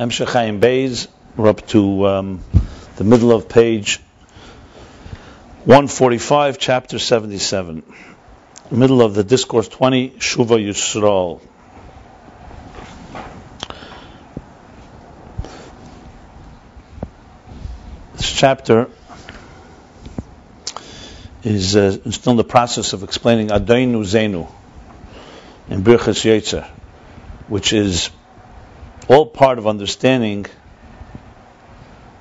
Hemshech Ayin Beis. We're up to um, the middle of page 145, chapter 77. Middle of the discourse 20, Shuva Yisrael. This chapter is uh, still in the process of explaining Adainu Zenu in Birchas Yetzer, which is all part of understanding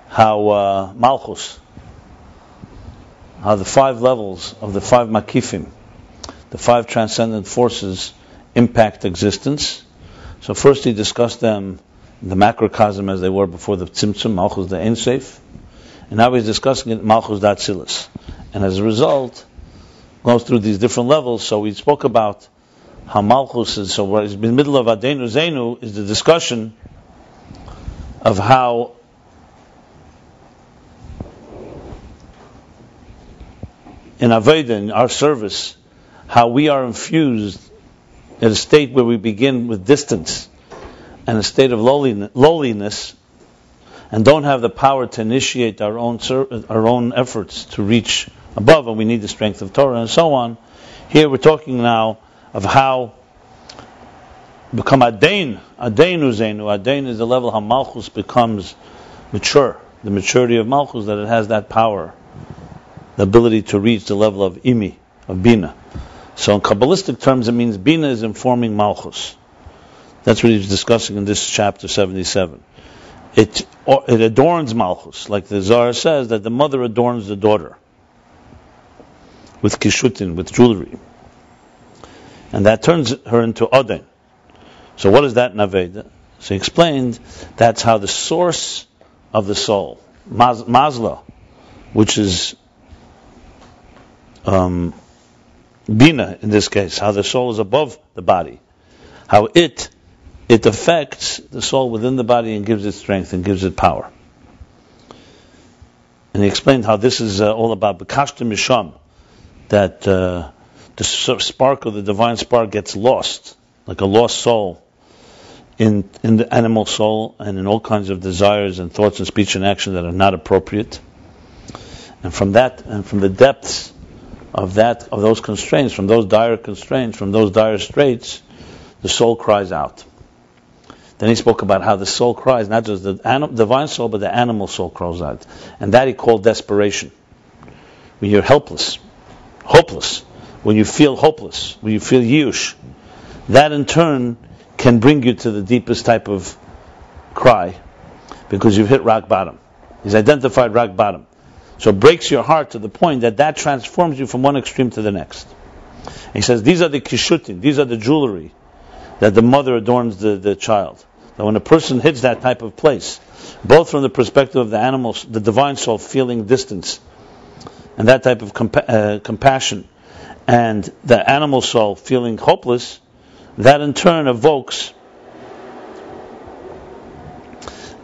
how uh, Malchus, how the five levels of the five Makifim, the five transcendent forces, impact existence. So first he discussed them, the macrocosm as they were before the Tzimtzum, Malchus the Ein Sof, and now he's discussing it, Malchus Datzilis. And as a result, goes through these different levels. So we spoke about how Malchus is, so what is in the middle of Adenu Zenu is the discussion of how in Aveda, in our service, how we are infused in a state where we begin with distance and a state of lowliness and don't have the power to initiate our own our own efforts to reach above, and we need the strength of Torah and so on. Here we're talking now of how become Adain. Adain Uzenu. Adain is the level how Malchus becomes mature. The maturity of Malchus, that it has that power, the ability to reach the level of Imi, of Bina. So in Kabbalistic terms, it means Bina is informing Malchus. That's what he's discussing in this chapter 77. It, it adorns Malchus, like the Zohar says, that the mother adorns the daughter with kishutin, with jewelry. And that turns her into Odin. So what is that Naveda? So he explained that's how the source of the soul, Mazla, which is um, Bina in this case, how the soul is above the body, how it it affects the soul within the body and gives it strength and gives it power. And he explained how this is uh, all about Bekashta Misham, that uh, the spark of the divine spark gets lost, like a lost soul in in the animal soul and in all kinds of desires and thoughts and speech and action that are not appropriate. And from that and from the depths of that of those constraints, from those dire constraints, from those dire straits, the soul cries out. Then he spoke about how the soul cries, not just the anim- divine soul, but the animal soul cries out. And that he called desperation. When you're helpless, hopeless, when you feel hopeless, when you feel yush, that in turn can bring you to the deepest type of cry because you've hit rock bottom. He's identified rock bottom. So it breaks your heart to the point that that transforms you from one extreme to the next. And he says, these are the kishutin, these are the jewelry that the mother adorns the, the child. Now when a person hits that type of place, both from the perspective of the animal, the divine soul feeling distance, and that type of compa- uh, compassion, and the animal soul feeling hopeless, that in turn evokes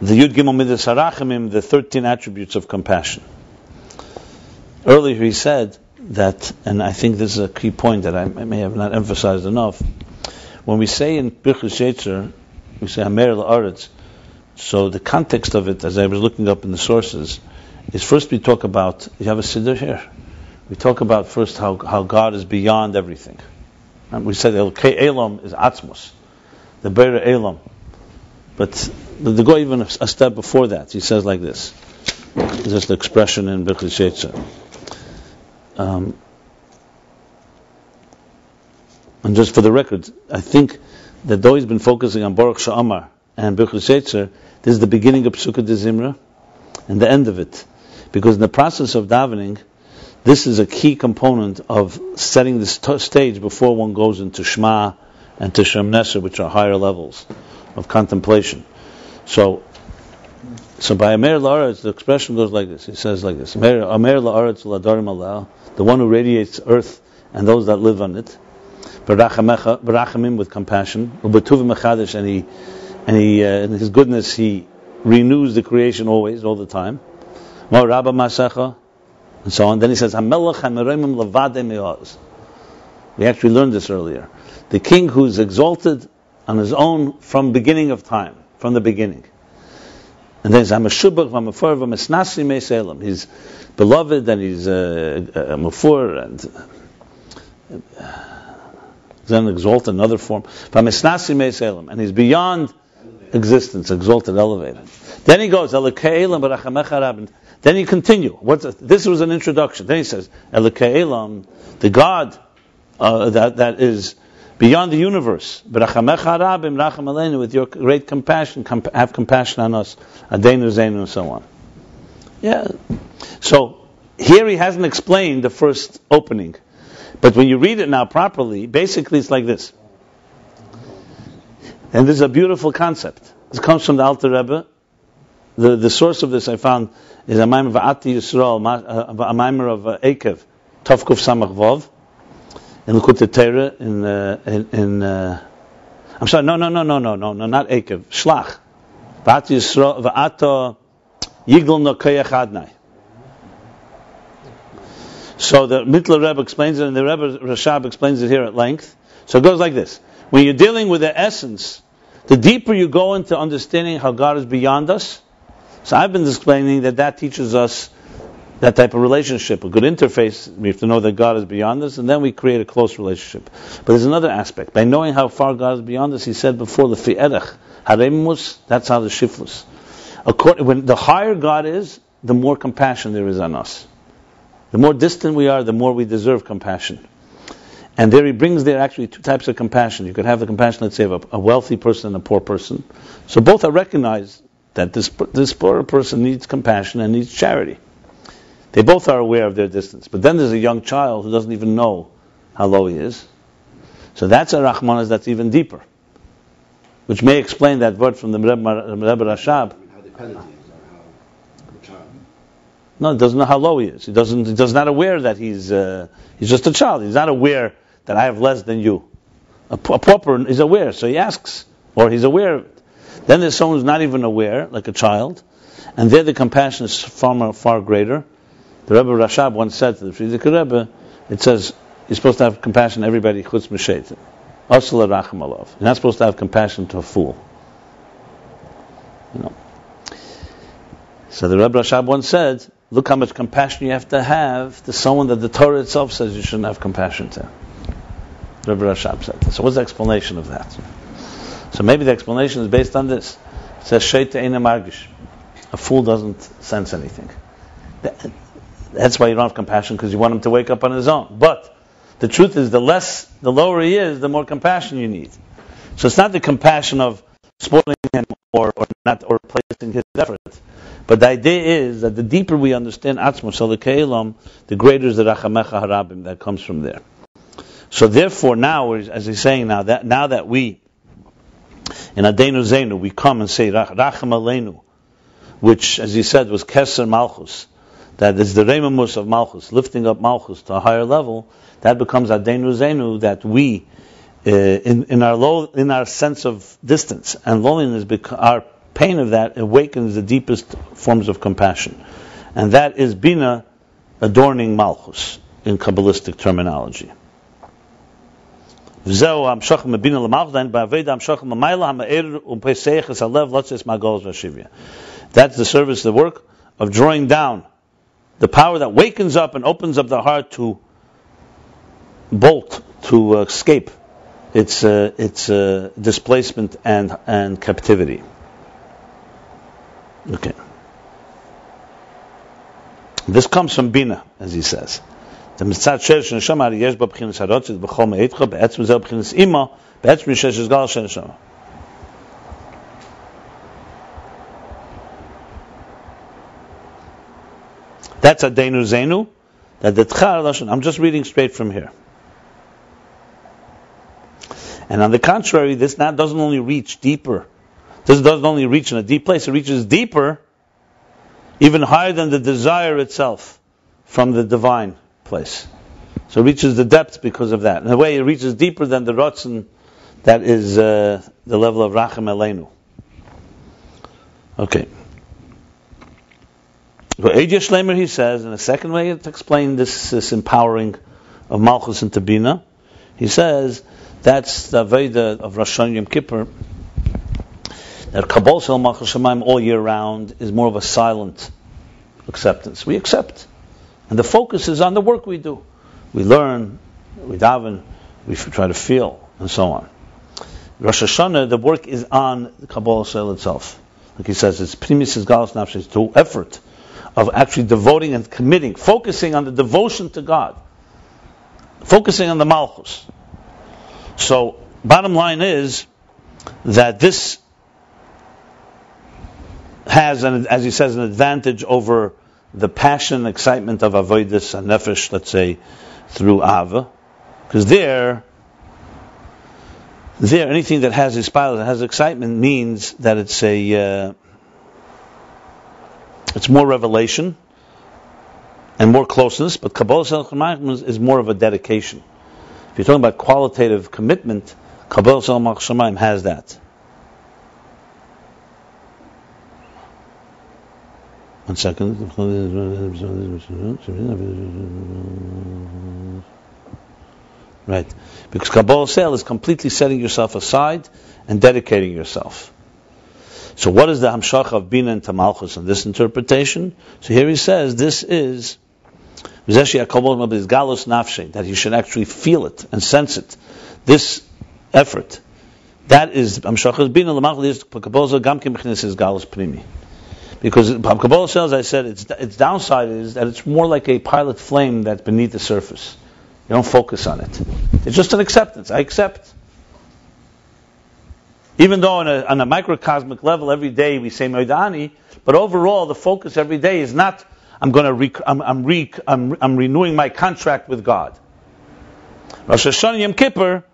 the Yud Gimel Midas Harachamim, the 13 attributes of compassion. Earlier he said that, and I think this is a key point that I may have not emphasized enough, when we say in Birchus Yetzer, we say Hamer La'aretz, so the context of it, as I was looking up in the sources, is first we talk about, you have a siddur here, we talk about first how, how God is beyond everything. And we said El Elam is Atzmos, the Beira Elam. But the, go even a, step before that. He says like this. This is the expression in Birchis um, and just for the record, I think that though he's been focusing on Baruch Sha'amar and Birchis this is the beginning of Pesukei de Zimra and the end of it. Because in the process of davening, this is a key component of setting the st- stage before one goes into Shema and to Shem which are higher levels of contemplation. So, so by Amer La'aretz, the expression goes like this. He says like this: Amer La'aretz Ladarim Allah, the one who radiates earth and those that live on it. Barachamim with compassion. Mechadish, and he, and he, uh, in his goodness, he renews the creation always, all the time. Rabba Masecha, and so on. Then he says, levade We actually learned this earlier. The king who's exalted on his own from beginning of time, from the beginning. And then Zamashubach Vamafur Vamasnasi Meselim. He's beloved and he's uh, uh, uh a Mafur and uh, then exalted another form. Vamisnasi Meselim. And he's beyond existence, exalted, elevated. Then he goes, Then he continue. What's this was an introduction. Then he says, Elam, the God uh, that, that is beyond the universe. With your great compassion, comp- have compassion on us. Adenu Zenu and so on. Yeah. So here he hasn't explained the first opening. But when you read it now properly, basically it's like this. And this is a beautiful concept. This comes from the Alter Rebbe. The, the source of this I found is a mimer of Ati Yisrael, a mimer of uh, Akev, Tovkuf Samach Vov, in Likutei Torah, in, uh, in, in uh, I'm sorry, no, no, no, no, no, no, no, not Akev, Shlach. V'ati Yisrael, v'ato Yigl no Koyach Adnai. So the Mittler Rebbe explains it, and the Rebbe Rashab explains it here at length. So it goes like this: When you're dealing with the essence, the deeper you go into understanding how God is beyond us. So I've been explaining that that teaches us that type of relationship, a good interface. We have to know that God is beyond us, and then we create a close relationship. But there's another aspect. By knowing how far God is beyond us, He said before the fi'erech, haremus, that's how the shiflus. When the higher God is, the more compassion there is on us. The more distant we are, the more we deserve compassion. And there he brings there actually two types of compassion. You could have the compassion, let's say, of a, a wealthy person and a poor person. So both are recognized that this, this poor person needs compassion and needs charity. They both are aware of their distance. But then there's a young child who doesn't even know how low he is. So that's a Rahmanas that's even deeper. Which may explain that word from the Rebbe, Rashab. No, he doesn't know how low he is. He doesn't. He's not aware that he's uh, he's just a child. He's not aware that I have less than you. A, a pauper is aware, so he asks, or he's aware. Then there's someone who's not even aware, like a child, and there the compassion is far far greater. The Rebbe Rashab once said to the Frierdiker Rebbe, it says you're supposed to have compassion everybody chutz m'sheitim. Asla racham alav. You're not supposed to have compassion to a fool. You know. So the Rebbe Rashab once said, look how much compassion you have to have to someone that the Torah itself says you shouldn't have compassion to. Rebbe Rashab said. So what's the explanation of that? So maybe the explanation is based on this. It says Sheita Eina Margish. A fool doesn't sense anything. That's why you don't have compassion because you want him to wake up on his own. But the truth is, the less, the lower he is, the more compassion you need. So it's not the compassion of spoiling him or, or not or placing his effort. But the idea is that the deeper we understand Atzmo Salikelam, the greater is the Rachamecha Harabim that comes from there. So therefore, now, as he's saying now, that now that we in Adenu Zenu we come and say Racham Aleinu, which, as he said, was Keser Malchus, that is the Remamus of Malchus, lifting up Malchus to a higher level. That becomes Adenu Zenu, that we, uh, in, in our low, in our sense of distance and loneliness, our pain of that awakens the deepest forms of compassion, and that is Bina adorning Malchus in Kabbalistic terminology. That's the service, the work of drawing down the power that wakens up and opens up the heart to bolt, to escape its, uh, its uh, displacement and, and captivity. Okay. This comes from Bina, as he says. זה מצד שש שנשמה, הרי יש בה בחינס הרוצת בכל מאיתך, בעצם זה בחינס אימו, בעצם שש הסגל של נשמה. That's a Denu Zenu. That the Tchar I'm just reading straight from here. And on the contrary, this not doesn't only reach deeper. This doesn't only reach in a deep place, it reaches deeper, even higher than the desire itself from the divine place. So it reaches the depth because of that. In a way, it reaches deeper than the Ratzin that is uh, the level of Racham Elenu. Okay. But Edia Shlemer, he says, in a second way to explain this, this empowering of Malchus and Tabina, he says that's the Veda of Rosh Hashanah Yom Kippur, that Kabbalah Sel Shemaim all year round is more of a silent acceptance. We accept. And the focus is on the work we do. We learn, we daven, we try to feel, and so on. Rosh Hashanah, the work is on Kabbalah Sel itself. Like he says, it's primis is galas nafshis, to effort of actually devoting and committing, focusing on the devotion to God, focusing on the Malchus. So, bottom line is that this has, an, as he says, an advantage over the passion, excitement of avoidus and nefesh, let's say, through ava, because there, there anything that has inspired, that has excitement, means that it's a, uh, it's more revelation and more closeness. But Kabbalah is more of a dedication. If you're talking about qualitative commitment, Kabbalah has that. One second. Right. Because Kabbalah Sale is completely setting yourself aside and dedicating yourself. So what is the Hamshach of Bina and Tamalchus in this interpretation? So here he says this is that you should actually feel it and sense it. This effort. That is Hamshach of Bina Lamalchus Gamkim is Galus. Because Kabbalah says, I said, its, its downside is that it's more like a pilot flame that's beneath the surface. You don't focus on it. It's just an acceptance. I accept. Even though on a, on a microcosmic level, every day we say Moedani, but overall the focus every day is not, I'm going to, rec- I'm, I'm, rec- I'm, I'm renewing my contract with God. Rosh Hashanah Yom Kippur,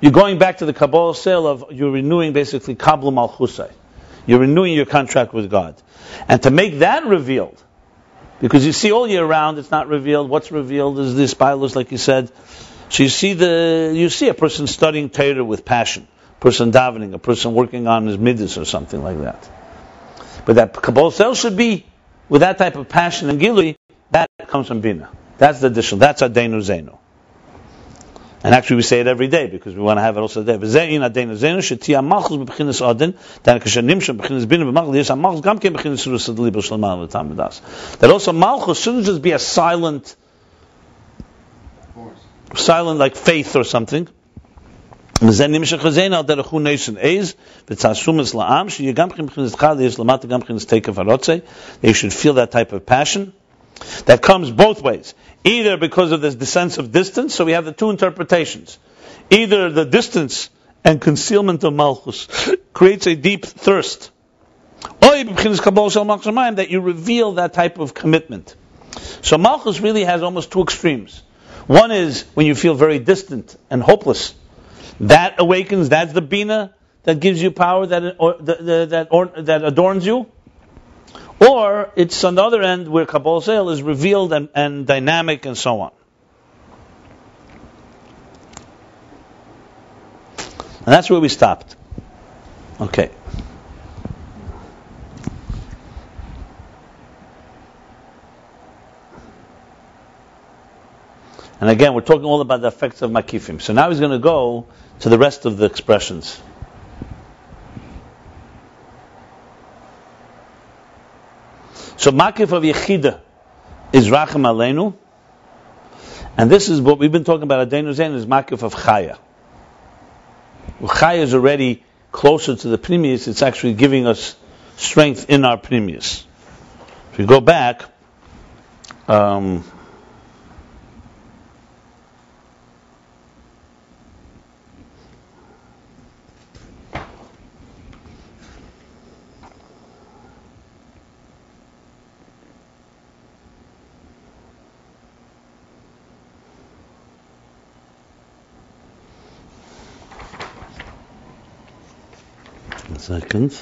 you're going back to the Kabbalah sale of, you're renewing basically Kabbalah Malchusay. You're renewing your contract with God. And to make that revealed, because you see all year round it's not revealed. What's revealed is this Bibles, like you said. So you see the you see a person studying Torah with passion, a person davening, a person working on his midas or something like that. But that Kabbalah cell should be with that type of passion and gilui, that comes from Bina. That's the additional. That's Adenu Zenu. And actually, we say it every day because we want to have it also there. V'zein adein zenu shetia malchus b'chinas adin dan kasher nimsha b'chinas bina b'malchus yes malchus gam ken b'chinas rus adli b'shalman v'tam v'das. That also malchus shouldn't just be a silent, silent like faith or something. וזה נמשך חזיין על דרך הוא ניישן איז, וצעשומס לעם, שיהיה גם כן מבחינת חד, יש למטה גם מבחינת תקף הרוצה. They should feel that type of passion. That comes both ways. Either because of this, the sense of distance, so we have the two interpretations. Either the distance and concealment of Malchus creates a deep thirst. That you reveal that type of commitment. So Malchus really has almost two extremes. One is when you feel very distant and hopeless. That awakens, that's the Bina that gives you power, that, or, that, that, or, that adorns you. Or it's on the other end where Kabbalah is revealed and, and dynamic and so on. And that's where we stopped. Okay. And again, we're talking all about the effects of makifim. So now he's going to go to the rest of the expressions. So makif of Yechida is Racham Aleinu. And this is what we've been talking about. Adenu Zain is makif of Chaya. Chaya is already closer to the Primius. It's actually giving us strength in our Primius. If we go back, um, second.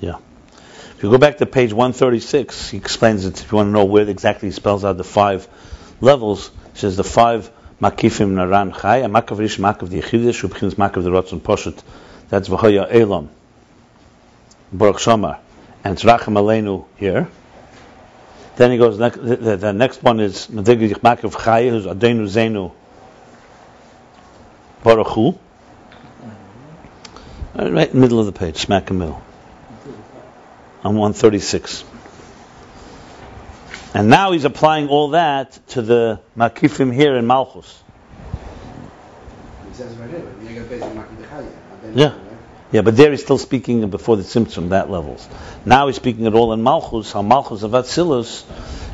Yeah. If you go back to page 136, he explains it. If you want to know where exactly he spells out the five levels, he says the five makifim naran chai, a makav rish makav the yechidish, ubchins makav the rotzon poshet. That's v'hoya elam, baruch shamar, and it's rachem aleinu here. Then he goes, the, the, the next one is Medigich Makav Chai, who's Adenu Zenu Baruch Hu. Right in the middle of the page, smack in the middle. On 136. And now he's applying all that to the Makifim here in Malchus. Yeah. Yeah, but there he's still speaking before the Tzimtzum, that levels. Now he's speaking at all in Malchus, how Malchus of Atzilus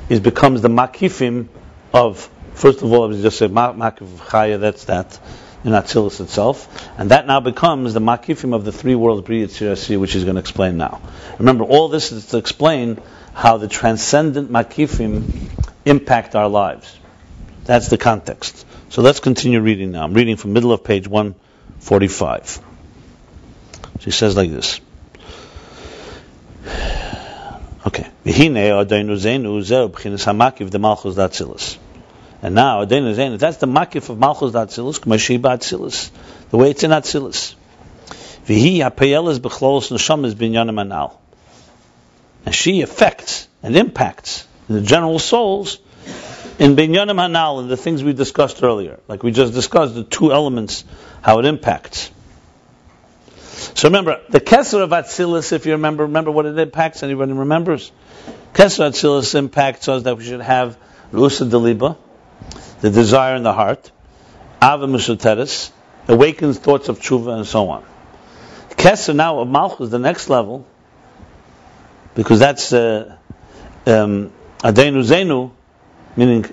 is becomes the Makifim of, first of all, I was just said Makif of Chaya, that's that, in Atzilus itself. And that now becomes the Makifim of the three worlds, B'riyat which he's going to explain now. Remember, all this is to explain how the transcendent Makifim impact our lives. That's the context. So let's continue reading now. I'm reading from middle of page 145. She says like this. Okay. And now, that's the makif of Malchus Datzilus, K'mashiba the way it's in anal. And she affects and impacts the general souls in binyanim hanal, and the things we discussed earlier. Like we just discussed, the two elements, how it impacts. So remember, the Kesser of Atzilus, if you remember, remember what it impacts? Anybody remembers? Kesser Atzilus impacts us that we should have Rusa Deliba, the desire in the heart, Ava awakens thoughts of tshuva and so on. Kesser now of Malchus, the next level, because that's uh, um, Adenu Zenu, meaning,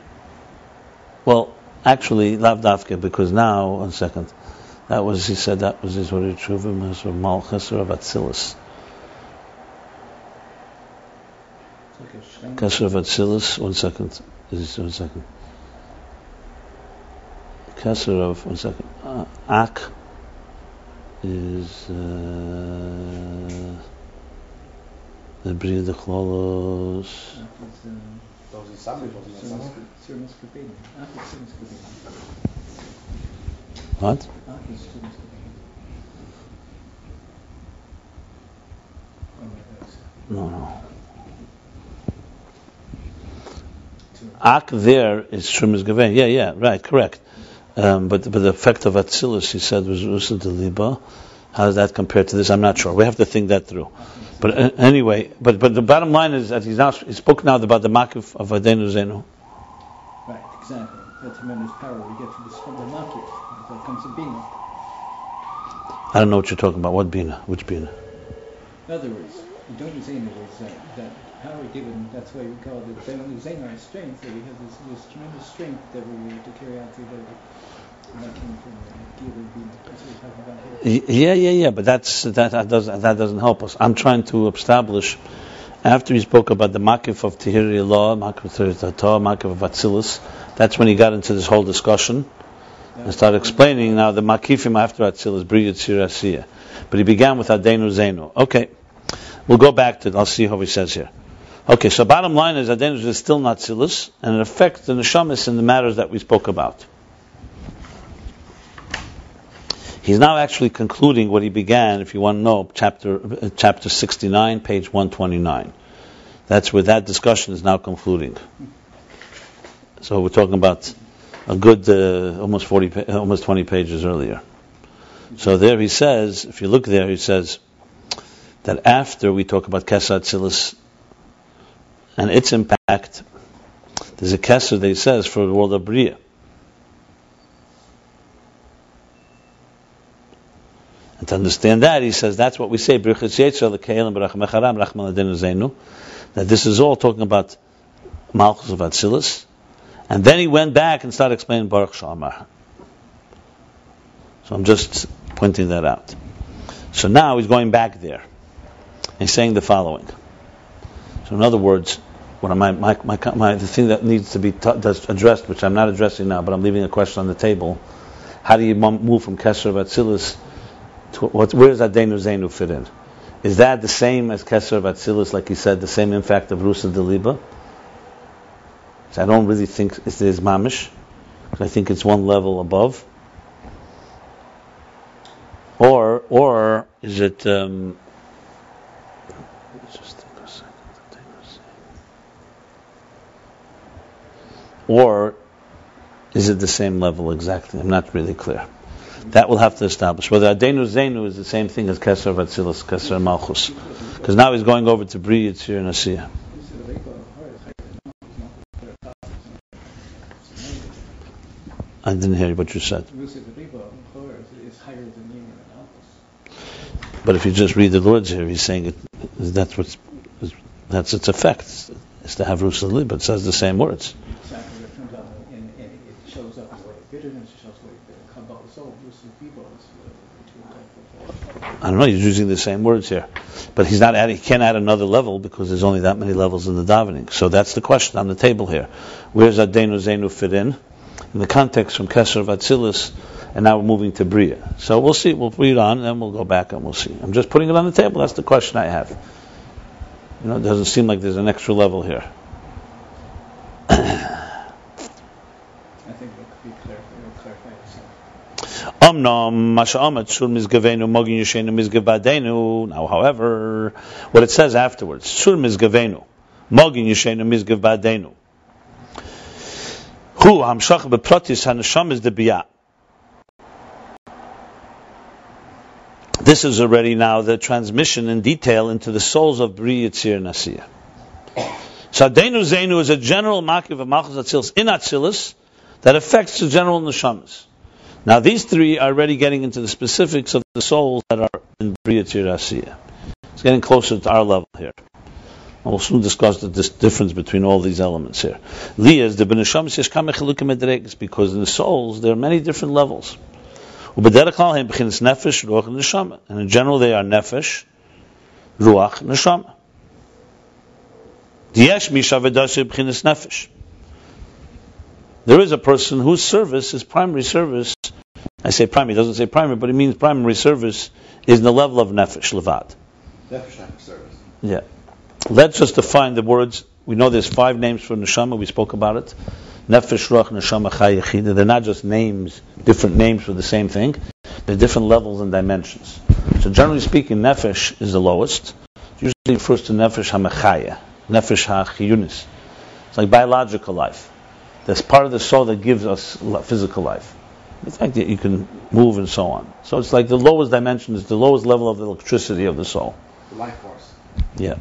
well, actually, Lavdafke, because now, one second, that was, he said, that was his word of Tshuva, Masur Malchus, or of Atzilus. Kasher of Atzilus, one second. Is one second. Kasser of, one second. Uh, Ak is uh, the Bria de Chlolos. What? No, no. Ak there is Shemus Gavin. Yeah, yeah, right, correct. Um, but, but the effect of Atzilus, he said, was Rusa Deliba. How does that compare to this? I'm not sure. We have to think that through. But uh, anyway, but, but the bottom line is that he's now he spoke now about the makif of Adenu Zenu. Right, exactly. That tremendous power we get from from the makif. That comes to Bina. I don't know what you're talking about. What Bina? Which Bina? In other words, the Adenu Zenu is that, that power given, that's why we call it Adenu Zenu, our strength, that we have this, this tremendous strength that we need to carry out through the yeah, yeah, yeah, but that's that, that doesn't that doesn't help us. I'm trying to establish. After he spoke about the makif of Tehiri law, makif of Torah, makif of Atzilus, that's when he got into this whole discussion and start explaining now the makifim after Atzilus, Briyat Sirasiya. But he began with Adenu Zenu. Okay, we'll go back to. it. I'll see how he says here. Okay, so bottom line is Adenu is still not Atzilus, and it affects the neshamis in the matters that we spoke about. He's now actually concluding what he began, if you want to know, chapter, uh, chapter 69, page 129. That's where that discussion is now concluding. So we're talking about a good uh, almost 40, almost 20 pages earlier. So there he says, if you look there, he says that after we talk about Keser Atzilus and its impact, there's a Kesser that he says for the world of Bria. And to understand that, he says that's what we say, that this is all talking about Malchus of Atzilus. And then he went back and started explaining Baruch Shamar. So I'm just pointing that out. So now he's going back there and saying the following. So in other words, what my, my, my, my, the thing that needs to be t- addressed, which I'm not addressing now, but I'm leaving a question on the table. How do you move from Kesser of Atzilus what, where does that Adenu Zenu fit in? Is that the same as Kesser Atzilus, like he said, the same impact of Rusa Deliba? So I don't really think it is Mamish. I think it's one level above. Or, or is it? Um, or is it the same level exactly? I'm not really clear. That we'll have to establish. Whether Adenu Zenu is the same thing as Keser of Atzilus, Keser Malchus. Because now he's going over to Bri Yitzir and Asiya. I didn't hear what you said. But if you just read the words here, he's saying it, that's what's that's its effect. Is to have Rusa Liba. It says the same words. Exactly. It comes out and, and it shows up as way bitterness. It shows way soul. Rusa Liba uh, I don't know. He's using the same words here, but he's not adding. He can't add another level because there's only that many levels in the davening. So that's the question on the table here. Where's Adenu Zenu fit in? In the context from Kesser of and now we're moving to Bria. So we'll see. We'll read on, and then we'll go back and we'll see. I'm just putting it on the table. That's the question I have. You know, it doesn't seem like there's an extra level here. I think it could be clarified. It'll clarify itself. Omnom masha'amat sur mizgavenu mogin mizgavadenu. Now, however, what it says afterwards, sur mizgavenu mogin mizgavadenu. Hamshach hanasham is the. This is already now the transmission in detail into the souls of Bri Yitzir. So Adenu Zenu is a general makiv of Malchus Atzilus in Atzilus that affects the general neshamas. Now these three are already getting into the specifics of the souls that are in Bri Yitzir. It's getting closer to our level here we'll soon discuss the difference between all these elements here. Liyas, the beneshamos says because in the souls there are many different levels. nefesh, And in general they are nefesh, ruach, neshama. Diyesh misha v'dashe nefesh. There is a person whose service, is primary service, I say primary, it doesn't say primary, but it means primary service is in the level of nefesh, levad. Nefesh service. Yeah. Let's just define the words. We know there's five names for neshama. We spoke about it. Nefesh, ruach, neshama, chay, yechida. They're not just names, different names for the same thing. They're different levels and dimensions. So generally speaking, nefesh is the lowest. It usually refers to nefesh hamechaya, nefesh hachiyunis. It's like biological life. That's part of the soul that gives us physical life. The fact that you can move and so on. So it's like the lowest dimension is the lowest level of the electricity of the soul. The life force. Yeah.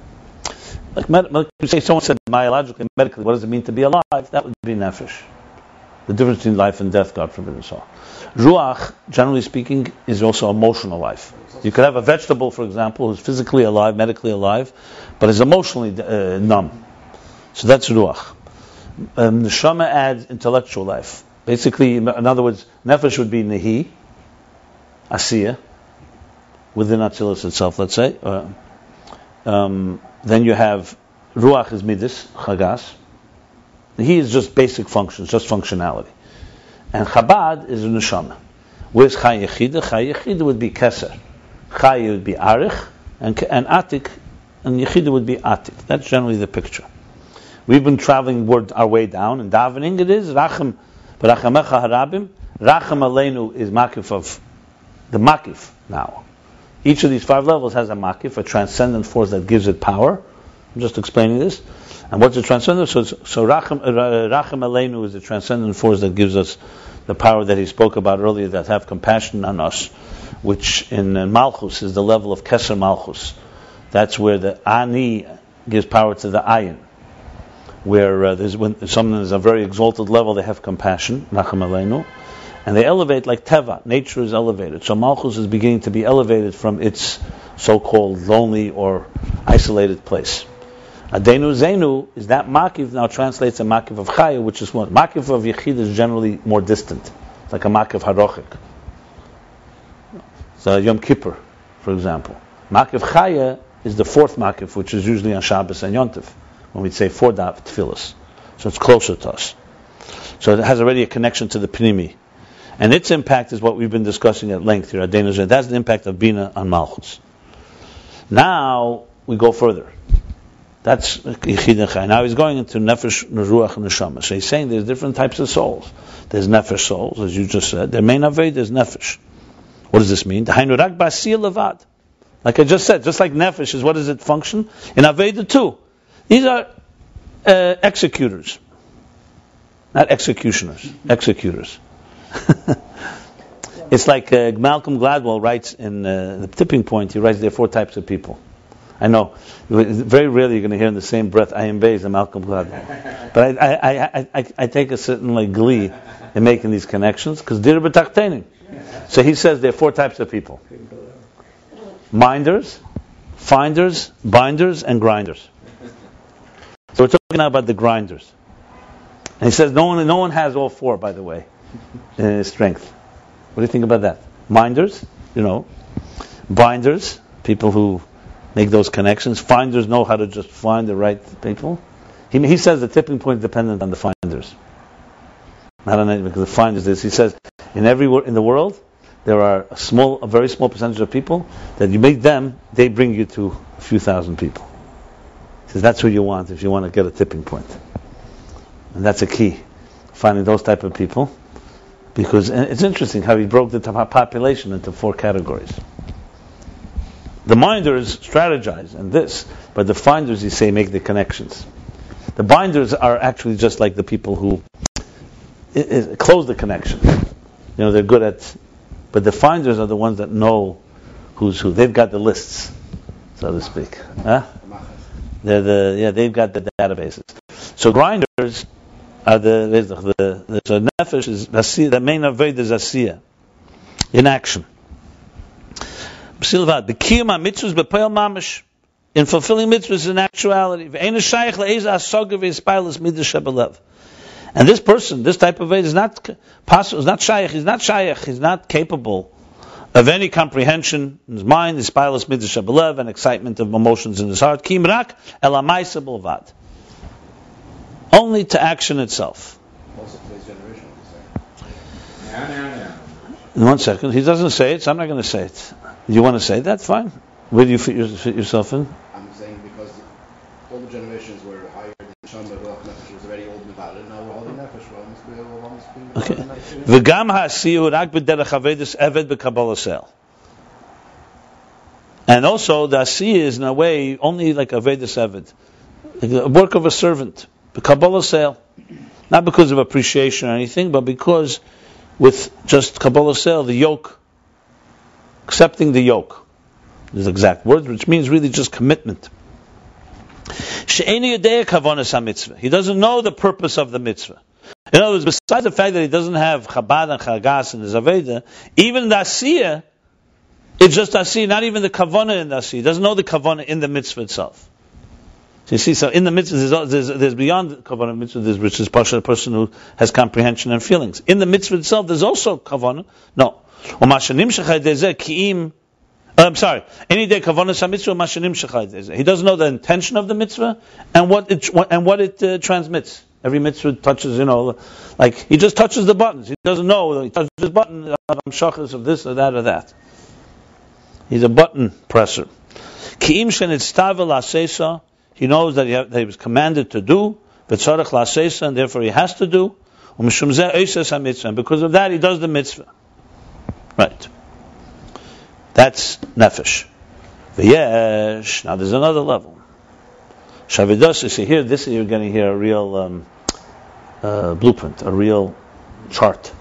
Like, like say, someone said biologically, medically, what does it mean to be alive? That would be nefesh. The difference between life and death, God forbid, and so on. Ruach, generally speaking, is also emotional life. You could have a vegetable, for example, who's physically alive, medically alive, but is emotionally uh, numb. So that's ruach. Um, neshama adds intellectual life. Basically, in in other words, nefesh would be nehi, asiya, within Atzilus itself, let's say. Uh, um, then you have ruach is midas, chagas. He is just basic functions, just functionality. And Chabad is neshama. Where's Chay Yechida? Chay Yechida would be Keser. Chay would be Arich, and, and Atik, and Yechida would be Atik. That's generally the picture. We've been traveling our way down, and davening it is Rachem, B'Rachamecha Harabim. Rachem Aleinu is Makif of the Makif now. Each of these five levels has a Makif, a transcendent force that gives it power. I'm just explaining this. And what's the transcendent? So, so Rachem, uh, Aleinu is the transcendent force that gives us the power that he spoke about earlier, that have compassion on us, which in uh, Malchus is the level of Keser Malchus. That's where the Ani gives power to the Ayin. Where uh, there's when someone is a very exalted level, they have compassion, Rachem Aleinu, and they elevate like Teva. Nature is elevated. So Malchus is beginning to be elevated from its so-called lonely or isolated place. Adenu Zenu is that Makiv now translates a Makiv of Chaya, which is what? Makiv of Yechid is generally more distant. It's like a Makiv Harochik. So uh, Yom Kippur, for example. Makiv Chaya is the fourth Makiv, which is usually on Shabbos and Yontif, when we say four dav tefillas. So it's closer to us. So it has already a connection to the Pnimi. And its impact is what we've been discussing at length here. Adenu Zenu. That's the impact of Bina on Malchus. Now we go further. That's Yechid and Chai. Now he's going into Nefesh, Ruach, and Neshama. So he's saying there's different types of souls. There's Nefesh souls, as you just said. There main Aved, there's Nefesh. What does this mean? Like I just said, just like Nefesh is what does it function? In Aveda too. These are uh, executors. Not executioners. Executors. It's like uh, Malcolm Gladwell writes in uh, the tipping point. He writes there are four types of people. I know. Very rarely you're going to hear in the same breath Ayin Beis and Malcolm Gladwell. But I, I, I, I, take a certain like glee in making these connections because dir b'tachteinim. So he says there are four types of people: minders, finders, binders, and grinders. So we're talking now about the grinders. And he says no one, no one has all four, by the way, his strength. What do you think about that? Minders, you know, binders, people who make those connections. Finders know how to just find the right people. He, he says the tipping point is dependent on the finders. Not on because the finders is. He says in every in the world there are a small, a very small percentage of people that you make them, they bring you to a few thousand people. He says that's who you want if you want to get a tipping point. point, and that's a key, finding those type of people, because it's interesting how he broke the population into four categories. The minders strategize and this, but the finders, you say, make the connections. The binders are actually just like the people who close the connection. You know, they're good at, but the finders are the ones that know who's who. They've got the lists, so to speak. Huh? They're the yeah, they've got the databases. So grinders are the the, the, so nefesh is asiya, the main avoid is asiya, in action. Silvad, the kiyum mitzvahs bepoel mamish. In fulfilling mitzvahs in actuality. And this person, this type of aid is not possible, is not shaykh, he's not shaykh, he's not capable of any comprehension in his mind, his pilus midrash and excitement of emotions in his heart. Kim rak elamaisa bulvad. Only to action itself. Also today's generation, would you say. Now, now, now. In one second, he doesn't say it, so I'm not going to say it. You want to say that? Fine. Where do you fit, your, fit yourself in? I'm saying because all the generations were higher than Shamba Ruach Nefesh was already old and valid, now we're holding Nefesh, well, must be, well, must be, Okay. V'gam ha'asiyu rak b'derech avedus eved b'kabbalah sel. And also, the asiya is in a way only like avedus eved, like a work of a servant, b'kabbalah sale. Not because of appreciation or anything, but because with just kabbalah sale, the yoke, accepting the yoke, is the exact word, which means really just commitment. He doesn't know the purpose of the mitzvah. In other words, besides the fact that he doesn't have Chabad and Chagas in his Aveda, even the Asiya, it's just Asiya, not even the Kavana in the Asiya. He doesn't know the Kavana in the mitzvah itself. So you see, so in the mitzvah, there's, there's, there's beyond kavanah mitzvah, there's, which is partially a person who has comprehension and feelings. In the mitzvah itself, there's also kavanah. No. Oh, I'm sorry. Any day kavanah mitzvah He doesn't know the intention of the mitzvah and what it and what it uh, transmits. Every mitzvah touches, you know, like he just touches the buttons. He doesn't know he touches the button oh, of of this or that or that. He's a button presser. Kiim he knows that he, that he was commanded to do. V'tzarech lasesa, and therefore he has to do. Oises ha-mitzvah. Because of that, he does the mitzvah. Right. That's nefesh. V'yesh. Now there's another level. Shavidas, you see here, this you're going to hear a real um, uh, blueprint, a real chart.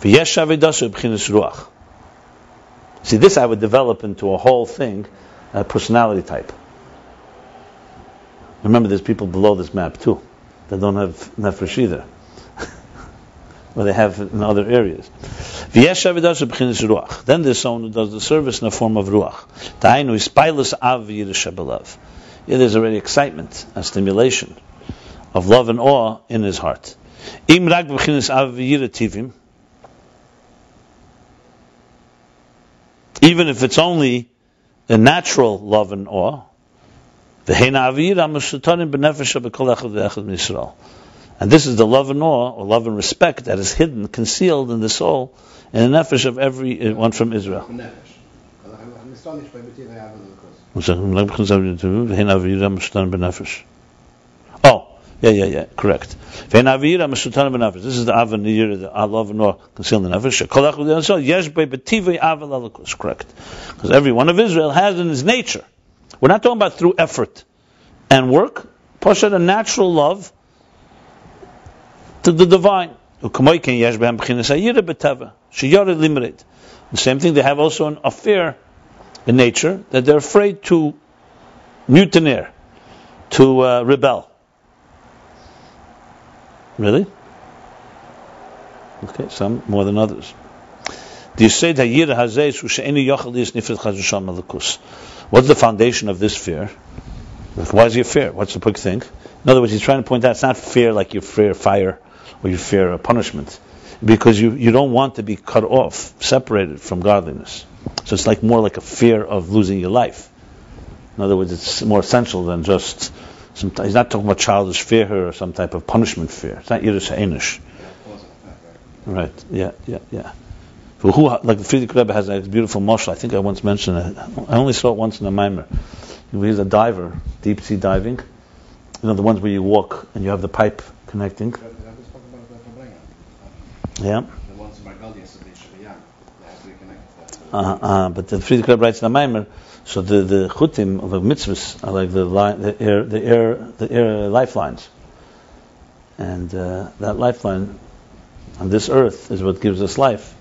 V'yesh shavidas b'chinas ruach. See, this I would develop into a whole thing, a personality type. Remember, there's people below this map too that don't have nefesh either. Well, they have in other areas. Then there's someone who does the service in the form of ruach. Yeah, there's already excitement and stimulation of love and awe in his heart. Even if it's only a natural love and awe, And this is the love and awe, or love and respect that is hidden, concealed in the soul and the nefesh of every uh, one from Israel. Nefesh. I'm astonished by B'tiv Hayavim, Oh, yeah, yeah, yeah, correct. This is the avenir, the love and awe concealed in the nefesh. Correct. Because every one of Israel has in his nature. We're not talking about through effort and work. Pasha, a natural love to the divine. The same thing, they have also an affair in nature that they're afraid to mutineer, to uh, rebel. Really? Okay, some more than others. Do you say Hayir Hazeh Shu She'enu Yochel Yis Nifrit Chazusha Malakus. What's the foundation of this fear? Why is he fear? What's the big thing? In other words, he's trying to point out it's not fear like you fear fire or you fear a punishment, because you, you don't want to be cut off, separated from godliness. So it's like more like a fear of losing your life. In other words, it's more essential than just. Some, he's not talking about childish fear here or some type of punishment fear. It's not Yiddish Einish. Right. Yeah. Yeah. Yeah. Like the Frierdiker Rebbe has a beautiful moshe. I think I once mentioned it. I only saw it once in a mimer. He's a diver, deep sea diving. You know the ones where you walk and you have the pipe connecting. Yeah. The ones in Margalius of the they have to be connected. Uh, uh, but the Frierdiker Rebbe writes in the mimer. So the the chutim of the mitzvahs are like the line, the air, the air, the air lifelines, and uh, that lifeline on this earth is what gives us life.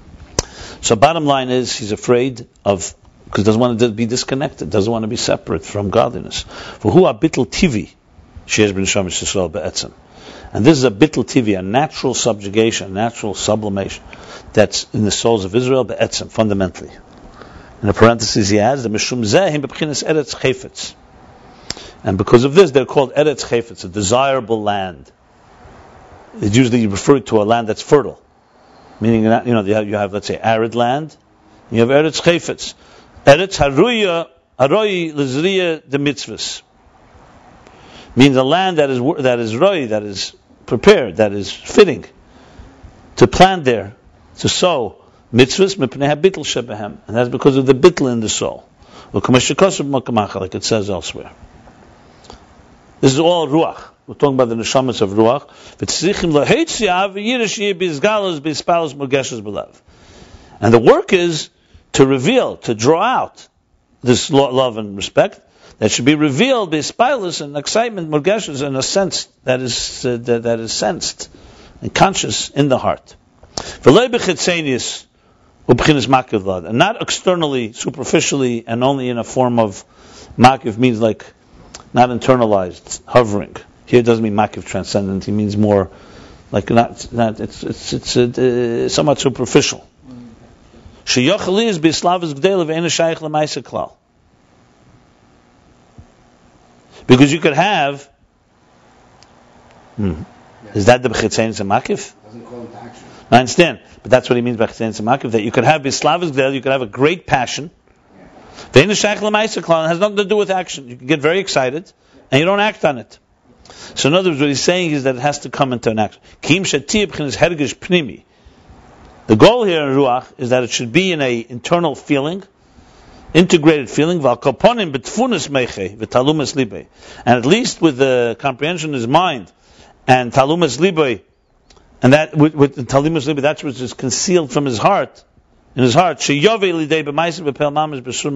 So bottom line is he's afraid of because doesn't want to be disconnected, doesn't want to be separate from godliness. For who are bittel tivi, sheyesh ben shamish Yisrael be'etzem. And this is a bittel tivi, a natural subjugation, a natural sublimation that's in the souls of Israel be'etzem, fundamentally. In the parentheses he adds, the mishum zehim bebchinas eretz chayfetz. And because of this, they're called eretz chayfetz, a desirable land. It's usually referred to a land that's fertile. Meaning, you know, you have, you have, let's say, arid land, you have eretz chayfetz. Eretz haruya, haroi lezriya de mitzvahs. Means a land that is, that is roi, that is prepared, that is fitting to plant there, to sow mitzvahs mipnei habitl shebehem, and that's because of the bitl in the soul. Like it says elsewhere. This is all ruach. We're talking about the neshamas of ruach. And the work is to reveal, to draw out this love and respect that should be revealed by spilus and excitement, murgeshes, in a sense that is uh, that, that is sensed and conscious in the heart. And not externally, superficially, and only in a form of makiv means like not internalized, hovering. Here it doesn't mean makiv transcendent. He means more like not, not it's it's it's uh, somewhat superficial. Is bislavas gdel ve'ena shaykh lemaisa klal. Because you could have. Hmm, is that the b'chitzein makiv? Doesn't call into action. I understand, but that's what he means by chitzein makiv. That you could have bislavas gdel, you could have a great passion. Ve'ena shaykh lemaisa klal has nothing to do with action. You can get very excited, and you don't act on it. So in other words, what he's saying is that it has to come into an action. Kim is hergish pnimi. The goal here in ruach is that it should be in a internal feeling, integrated feeling, valkoponim betfunis meche v'talumas libe, and at least with the comprehension his mind and talumas libe, and that with, with talumas libe, that's what is concealed from his heart, in his heart. Sheyove lidei b'maisim b'pel mamas b'sur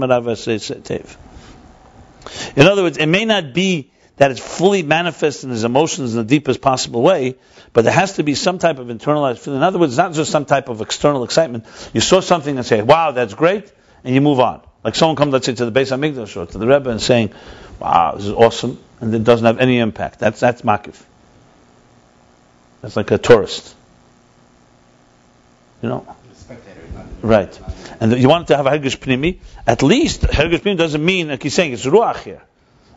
In other words, it may not be that it's fully manifest in his emotions in the deepest possible way, but there has to be some type of internalized feeling. In other words, not just some type of external excitement. You saw something and say, wow, that's great, and you move on. Like someone comes, let's say, to the Beis Hamikdash or to the Rebbe and saying, wow, this is awesome, and it doesn't have any impact. That's, that's makif. That's like a tourist. You know? Right. And you want to have a Hergish Pnimi, at least Hergish Pnimi doesn't mean, like he's saying, it's Ruach here.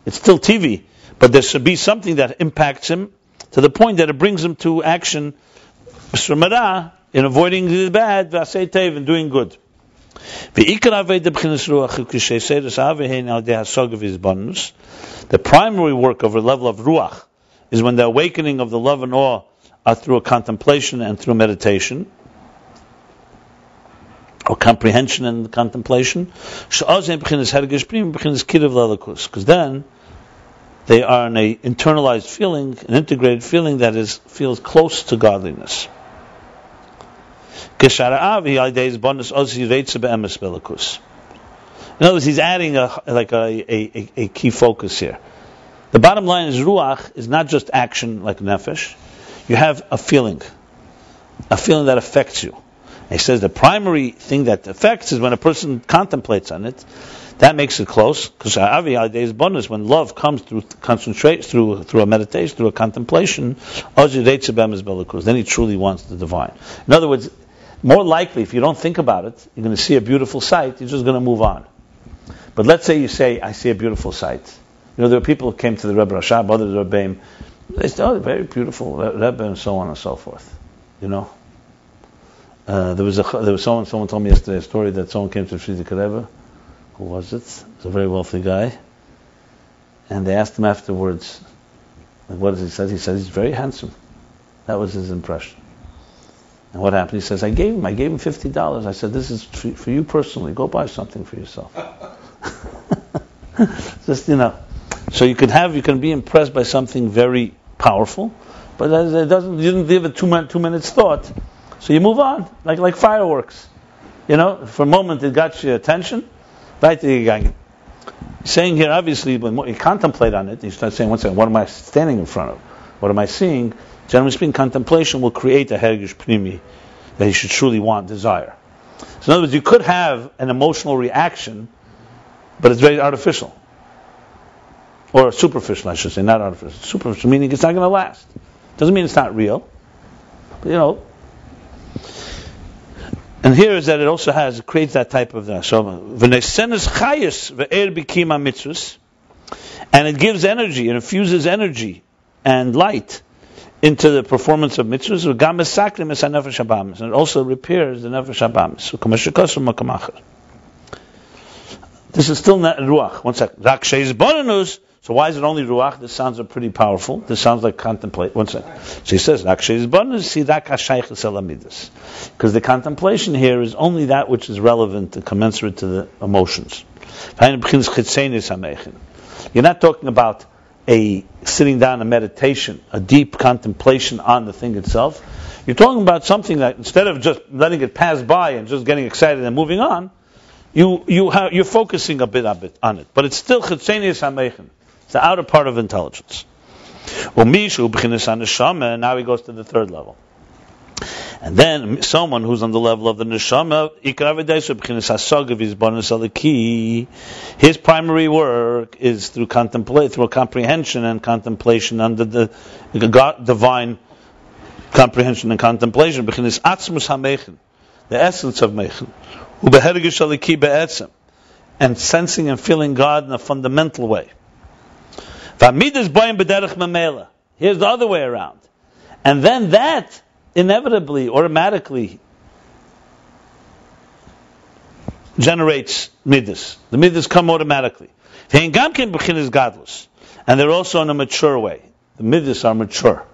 It's still TV. But there should be something that impacts him to the point that it brings him to action in avoiding the bad, and doing good. The primary work of a level of ruach is when the awakening of the love and awe are through a contemplation and through meditation, or comprehension and contemplation. Because then they are in a internalized feeling, an integrated feeling that is feels close to godliness. In other words, he's adding a, like a, a, a key focus here. The bottom line is ruach is not just action like nefesh. You have a feeling, a feeling that affects you, He says the primary thing that affects is when a person contemplates on it. That makes it close because avi is bonus when love comes through concentrate through through a meditation through a contemplation. Then he truly wants the divine. In other words, more likely if you don't think about it, you're going to see a beautiful sight. You're just going to move on. But let's say you say, "I see a beautiful sight." You know, there were people who came to the Rebbe Rashab, others Rebbeim. They said, "Oh, very beautiful Rebbe," and so on and so forth. You know. Uh, there was a there was someone someone told me yesterday a story that someone came to Frierdiker Rebbe who was it? He's a very wealthy guy. And they asked him afterwards, like, what does he say? He said he's very handsome. That was his impression. And what happened? He says, I gave him, I gave him fifty dollars. I said, this is for, you personally. Go buy something for yourself. Just you know, so you can have, you can be impressed by something very powerful, but it doesn't, you didn't give it two, two minutes thought. So you move on, like like fireworks. You know, for a moment it got your attention, Weitergegangen. Saying here, obviously, when you contemplate on it, you start saying, one second, what am I standing in front of? What am I seeing? Generally speaking, contemplation will create a hergish pnimi that you should truly want, desire. So in other words, you could have an emotional reaction, but it's very artificial. Or superficial, I should say, not artificial. Superficial, meaning it's not going to last. Doesn't mean it's not real. But, you know, and here is that it also has it creates that type of uh, so v'nesenes chayis ve'er bikima mitzvus, and it gives energy, it infuses energy and light into the performance of mitzvahs. And it also repairs the nefesh habamis. This is still not ruach. One second. So why is it only ruach? This sounds are pretty powerful. This sounds like contemplate. One second. So he says, because the contemplation here is only that which is relevant and commensurate to the emotions. You're not talking about a sitting down a meditation, a deep contemplation on the thing itself. You're talking about something that instead of just letting it pass by and just getting excited and moving on, you you have, you're focusing a bit, a bit on it. But it's still chitzenius hamechin the outer part of intelligence. Well, Mishu neshama, now he goes to the third level. And then someone who's on the level of the neshama, his primary work is through contemplate, through comprehension and contemplation under the divine comprehension and contemplation, the essence of mechen, and sensing and feeling God in a fundamental way. Here's the other way around. And then that inevitably, automatically generates midas. The midas come automatically. And they're also in a mature way. The midas are mature.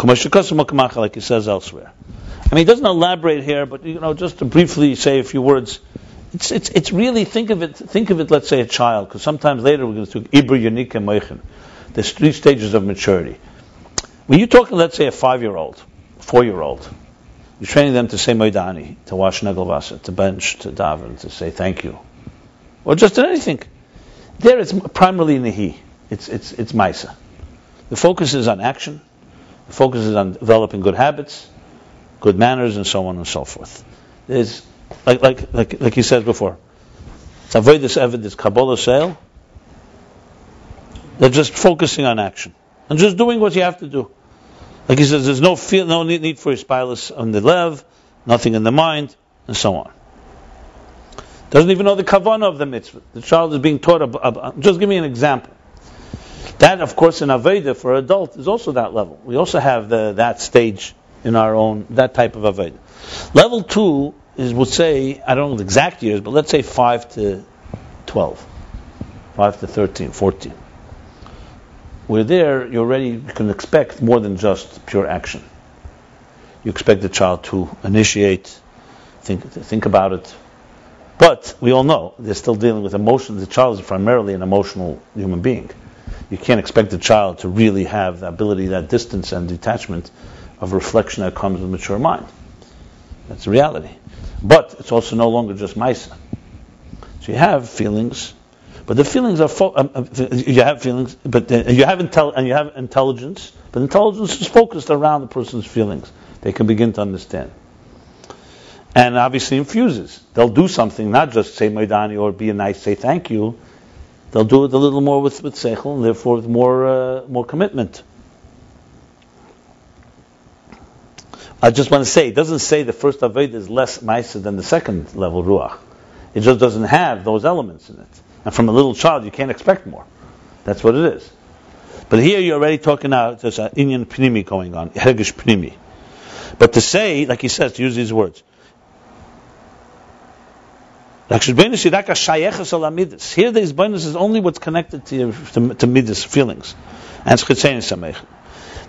Like he says elsewhere. I mean, he doesn't elaborate here, but you know, just to briefly say a few words it's, it's, it's really, think of it, think of it, let's say a child, because sometimes later we're going to talk Ibra Yanik and Moichin. There's three stages of maturity. When you're talking, let's say, a five-year-old, four-year-old, you're training them to say Moidani, to wash Negelvasa, to bench, to daven, to say thank you. Or just anything. There it's primarily Nihi. It's, it's, it's Maisa. The focus is on action. The focus is on developing good habits, good manners, and so on and so forth. There's like like like like he said before. Avoid this evidence, Kabbalah sale. They're just focusing on action and just doing what you have to do. Like he says, there's no feel, no need for ispilus on the lev, nothing in the mind, and so on. Doesn't even know the kavana of the mitzvah. The child is being taught. About, about, just give me an example. That, of course, in Aveda for adult is also that level. We also have the, that stage in our own, that type of Aveda. Level two is would say, I don't know the exact years, but let's say 5 to 12, 5 to 13, 14. Where there, you already can expect more than just pure action. You expect the child to initiate, think, think about it. But we all know they're still dealing with emotions. The child is primarily an emotional human being. You can't expect the child to really have the ability, that distance and detachment of reflection that comes with mature mind. That's reality. But it's also no longer just Maisa. So you have feelings, but the feelings are fo- um, uh, you have feelings, but uh, you have intel- and you have intelligence, but intelligence is focused around the person's feelings. They can begin to understand. and obviously infuses. They'll do something, not just say Maidani or be a nice, say thank you. They'll do it a little more with, with Seichel, and therefore with more, uh, more commitment. I just want to say, it doesn't say the first Aved is less Maisa than the second level Ruach. It just doesn't have those elements in it. And from a little child, you can't expect more. That's what it is. But here you're already talking out, there's an Inyan Pnimi going on, Hergish Pnimi. But to say, like he says, to use these words, here, these bonus is only what's connected to, your, to, to midas feelings, and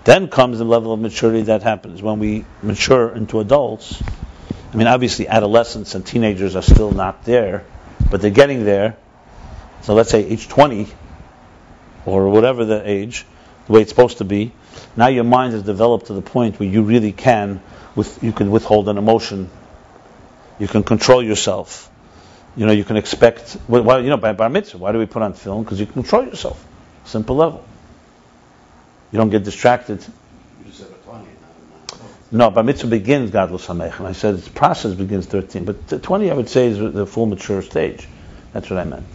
Then comes the level of maturity that happens when we mature into adults. I mean, obviously, adolescents and teenagers are still not there, but they're getting there. So let's say age 20, or whatever the age, the way it's supposed to be. Now your mind has developed to the point where you really can, with you can withhold an emotion, you can control yourself you know, you can expect, why, you know, by bar mitzvah, why do we put on film? Because you control yourself. Simple level. You don't get distracted. You just have a 20 No, bar mitzvah begins gadlus hamech, and I said its process begins 13, but 20 I would say is the full mature stage. That's what I meant.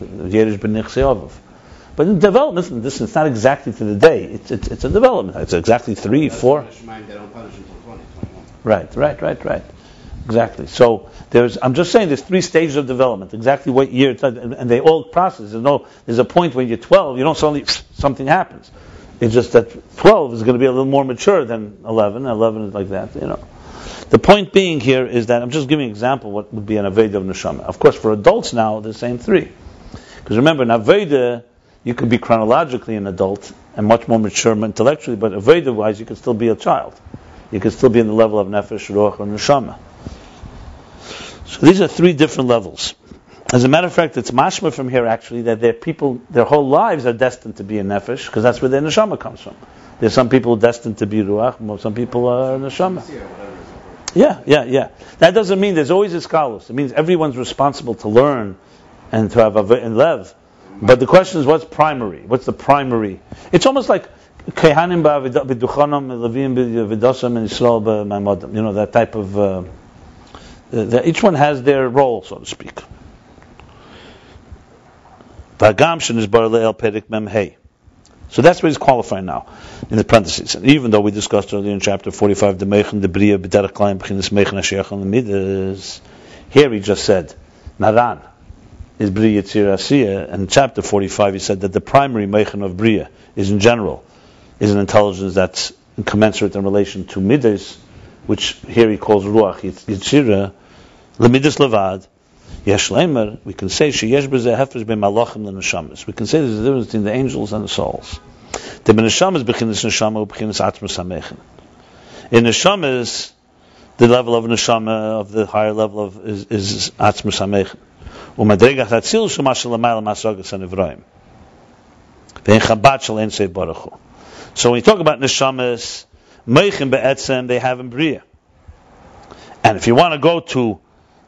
But in development, this it's not exactly to the day. It's, it's, it's a development. It's exactly three, four. Right, right, right, right. Exactly. So there's, I'm just saying, there's three stages of development. Exactly what year, and they all process. There's no, there's a point when you're 12, you don't suddenly something happens. It's just that 12 is going to be a little more mature than 11. 11 is like that, you know. The point being here is that I'm just giving an example what would be an Aveda of Neshama. Of course, for adults now, the same three. Because remember, in Aveda, you could be chronologically an adult and much more mature intellectually, but Aveda wise, you could still be a child. You could still be in the level of Nefesh, Ruach, or Neshama. So these are three different levels. As a matter of fact, it's mashma from here actually that their people, their whole lives are destined to be a nefesh because that's where their neshama comes from. There's some people destined to be ruach, some people are neshama. Yeah, yeah, yeah. That doesn't mean there's always a scholars. It means everyone's responsible to learn and to have a and lev. But the question is, what's primary? What's the primary? It's almost like kehanim b'duchanam, levim b'vidosam, and Yisrael b'maimadim. You know that type of. Uh, each one has their role, so to speak. So that's what he's qualifying now in the parentheses. And even though we discussed earlier in chapter 45 the Meichen, the Bria, B'derach Klein, B'chinas Meichen, and Midas, here he just said, Naran is Bria Yitzir and in chapter 45 he said that the primary Meichen of Bria is in general, is an intelligence that's commensurate in relation to Midas, which here he calls Ruach Yitzira, Lemidus levad, yesh lemer, we can say sheyesh b'zeh hefesh b'malachim l'neshamas. We can say there's a difference between the angels and the souls. The b'neshamas b'chinas neshama u'b'chinas atmas hamechen. In neshamas, the level of neshama of the higher level of is, is atmas hamechen. U'madregach atzil shema shalamayla masagas hanivraim. Ve'en chabad shal ein baruch hu. So when you talk about neshamas, meichin be'etzem, they have in bria. And if you want to go to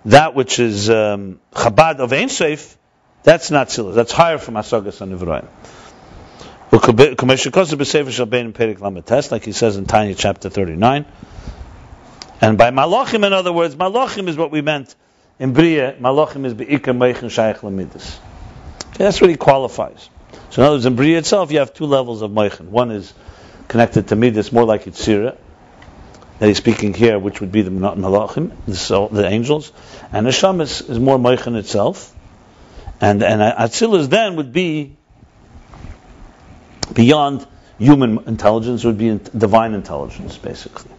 that which is um, Chabad of Ein Sof, that's not Tzilus. That's higher from Asagas and Ivraim. Like he says in Tanya chapter 39. And by Malachim, in other words, Malachim is what we meant in Bria. Malachim is Be'ikar Meichin Shaykh Lamidus. Okay, that's what he qualifies. So in other words, in Bria itself, you have two levels of Meichin. One is connected to Midas, more like Yitzira, that he's speaking here, which would be the malachim, the, the angels, and Hashem is, is more moichin itself, and and Atzilus then would be beyond human intelligence, would be divine intelligence, basically.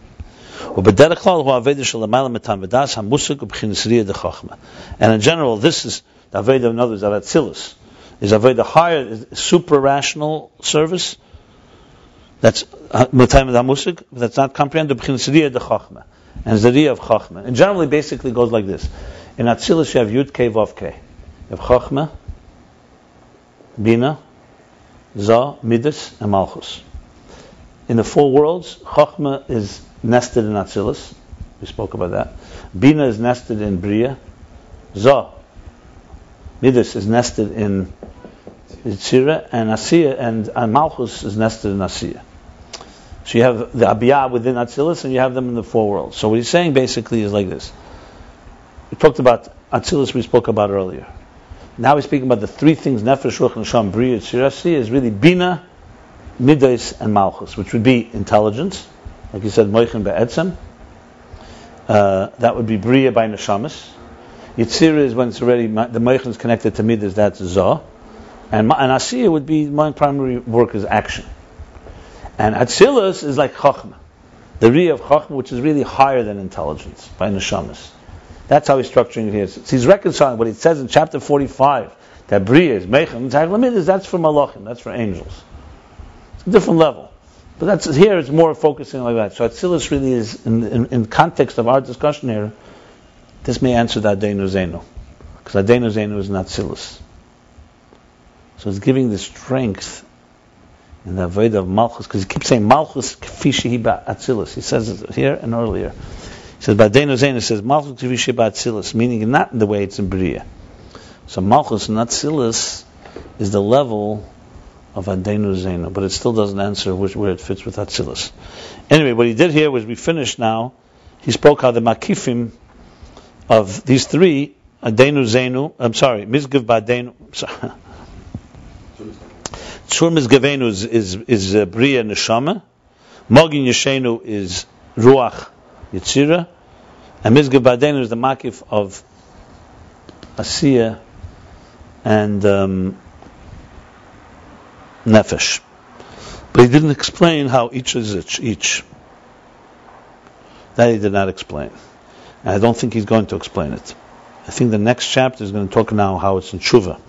And in general, this is the Aveda of others that Atzilus is Aveda higher, super rational service that's uh, Matayim Musik, that's not comprehended, Zariya de Chachma. And Zariya of Chachma. And generally, basically goes like this. In Atzilus, you have Yud K Vav K. You have Chachma, Bina, Za, Midas, and Malchus. In the four worlds, Chachma is nested in Atzilus. We spoke about that. Bina is nested in Bria. Za, Midas is nested in Yitzira, and Asiya, and, and Malchus is nested in Asiya. So you have the Abiyah within Atzilus, and you have them in the four worlds. So what he's saying basically is like this. we talked about Atzilus we spoke about earlier. Now we're speaking about the three things Nefesh, Ruach, and Sham, Bria, Tzirasi, is really Bina, Midas, and Malchus, which would be intelligence, like you said, Moichin Be'etzem. Uh, that would be Bria by Neshamas. Yitzira is when it's already, the Moichin is connected to Midas, that's Zah. And, and Asiya would be my primary work is action. And Atzilus is like Chachma, the Ria of Chachma, which is really higher than intelligence by Neshamas. That's how he's structuring it here. So he's reconciling what he says in chapter 45, that Bria is Mechem, is that's for Malachim, that's for angels. It's a different level. But that's here it's more focusing like that. So Atzilus really is, in, in, in context of our discussion here, this may answer the Adenu Zenu. Because Adenu Zenu is not Atzilus. So it's giving the strength in the Avodah of Malchus, because he keeps saying Malchus kfi Atzilus. He says it here and earlier. He says, Badenu Zainu says, Malchus kfi Atzilus, meaning not in the way it's in Bria. So Malchus and Atzilus is the level of Adenu Zainu, but it still doesn't answer which, where it fits with Atzilus. Anyway, what he did here was we finished now. He spoke how the Makifim of these three, Adenu Zainu, I'm sorry, Mizgav Badenu, Tzur Mizgavenu is, is, is uh, Bria Neshama, Mogin Yeshenu is Ruach Yitzira, and Mizgav Badenu is the Makif of Asiya and um, Nefesh. But he didn't explain how each is each. That he did not explain. And I don't think he's going to explain it. I think the next chapter is going to talk now how it's in Tshuva.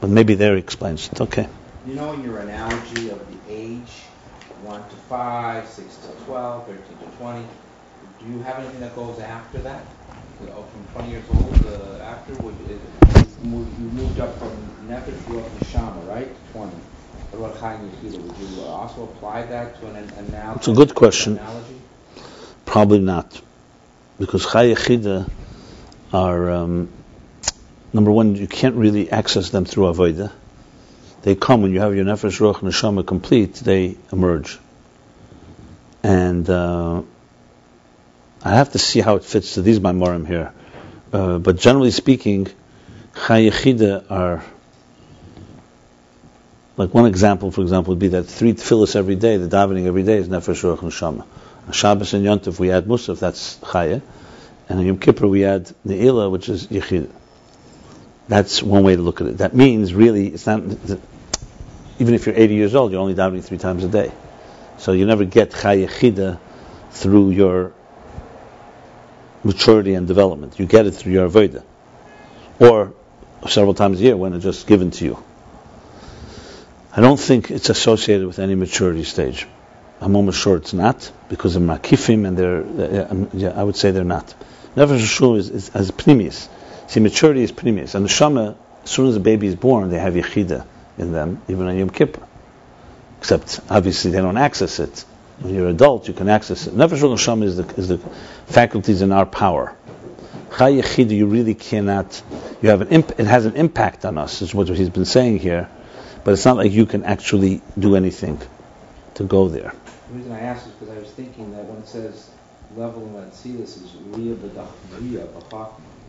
But maybe there he explains it. Okay. You know in your analogy of the age, 1 to 5, 6 to 12, 13 to 20, do you have anything that goes after that? From 20 years old uh, after? Would it, you moved up from Nefesh to Neshama, right? 20. What about Chaim Yechida? Would you also apply that to an analogy? It's a good question. Analogy? Probably not. Because Chai Yechida are, um, number one, you can't really access them through Avodah they come when you have your nefesh, ruach, neshama complete. They emerge, and uh, I have to see how it fits to these maimorim here. Uh, but generally speaking, chayechida are like one example, for example, would be that three tefillas every day, the davening every day is nefesh, ruach, neshama. On Shabbos and Yom Yontif we add musaf, that's chaya, and on Yom Kippur we add ne'ilah, which is yechida. That's one way to look at it. That means really, it's not even if you're 80 years old, you're only davening three times a day. So you never get chayechida through your maturity and development. You get it through your avodah. Or several times a year when it's just given to you. I don't think it's associated with any maturity stage. I'm almost sure it's not, because of makifim, and they're, uh, yeah, I would say they're not. Never sure is, is as pnimius. See, maturity is pnimius. And the shama, as soon as a baby is born, they have yechida in them, even on Yom Kippur. Except, obviously, they don't access it. When you're adult, you can access it. Nefesh Shama is the, is the faculties in our power. Chai you really cannot, you have an imp, it has an impact on us, is what he's been saying here, but it's not like you can actually do anything to go there. The reason I asked is because I was thinking that when it says level and see this is Ria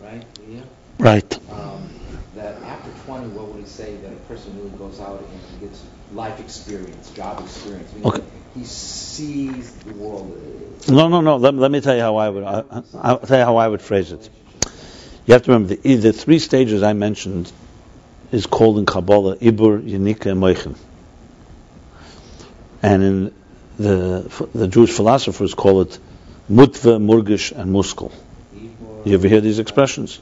right? Ria? Right. Um, that after 20, what would he say that a person really goes out and gets life experience, job experience? okay. He sees the world. No, no, no. Let, let me tell you how I would. I, will tell you how I would phrase it. You have to remember the, the three stages I mentioned is called in Kabbalah Ibur, Yanika, and Moichin. And in the the Jewish philosophers call it Mutva, Murgish, and Muskel. You ever hear these expressions?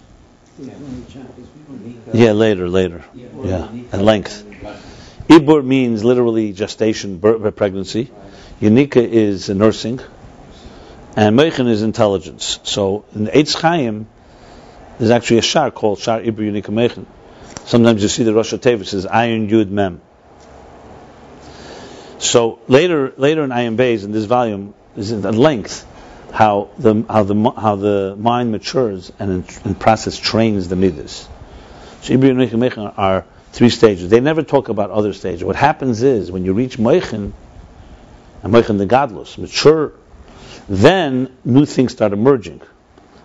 Yeah, later, later. Yeah, at length. Ibur means literally gestation, birth, pregnancy. Yanika is nursing. And Meichin is intelligence. So in the Eitz Chaim, there's actually a shar called Shar Ibur Yanika Meichin. Sometimes you see the Rosh Tevis says Ayin Yud Mem. So later, later in Ayin Bays in this volume is at length how the how the how the mind matures and in, process trains the midas. So Ibri and Meichin are three stages. They never talk about other stages. What happens is when you reach Meichin, and Meichin the godless, mature, then new things start emerging.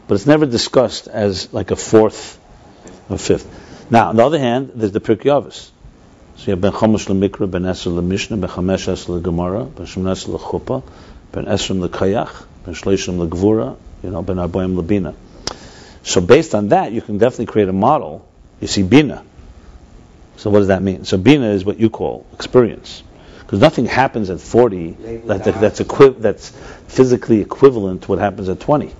but it's never discussed as like a fourth or fifth. Now, on the other hand, there's the Pirkei. So you have Ben Chomesh LeMikra, Ben Esr LeMishnah, Ben Chamesh Esr LeGemara, Ben Shemoneh LeChuppah, Ben Esrim LeKayach, Ben Shloshim LeGvura, you know, Ben Arboim LeBina. So based on that, you can definitely create a model. You see Bina. So what does that mean? So Bina is what you call experience. Because nothing happens at 40 that, that, that's, equi- that's physically equivalent to what happens at 20.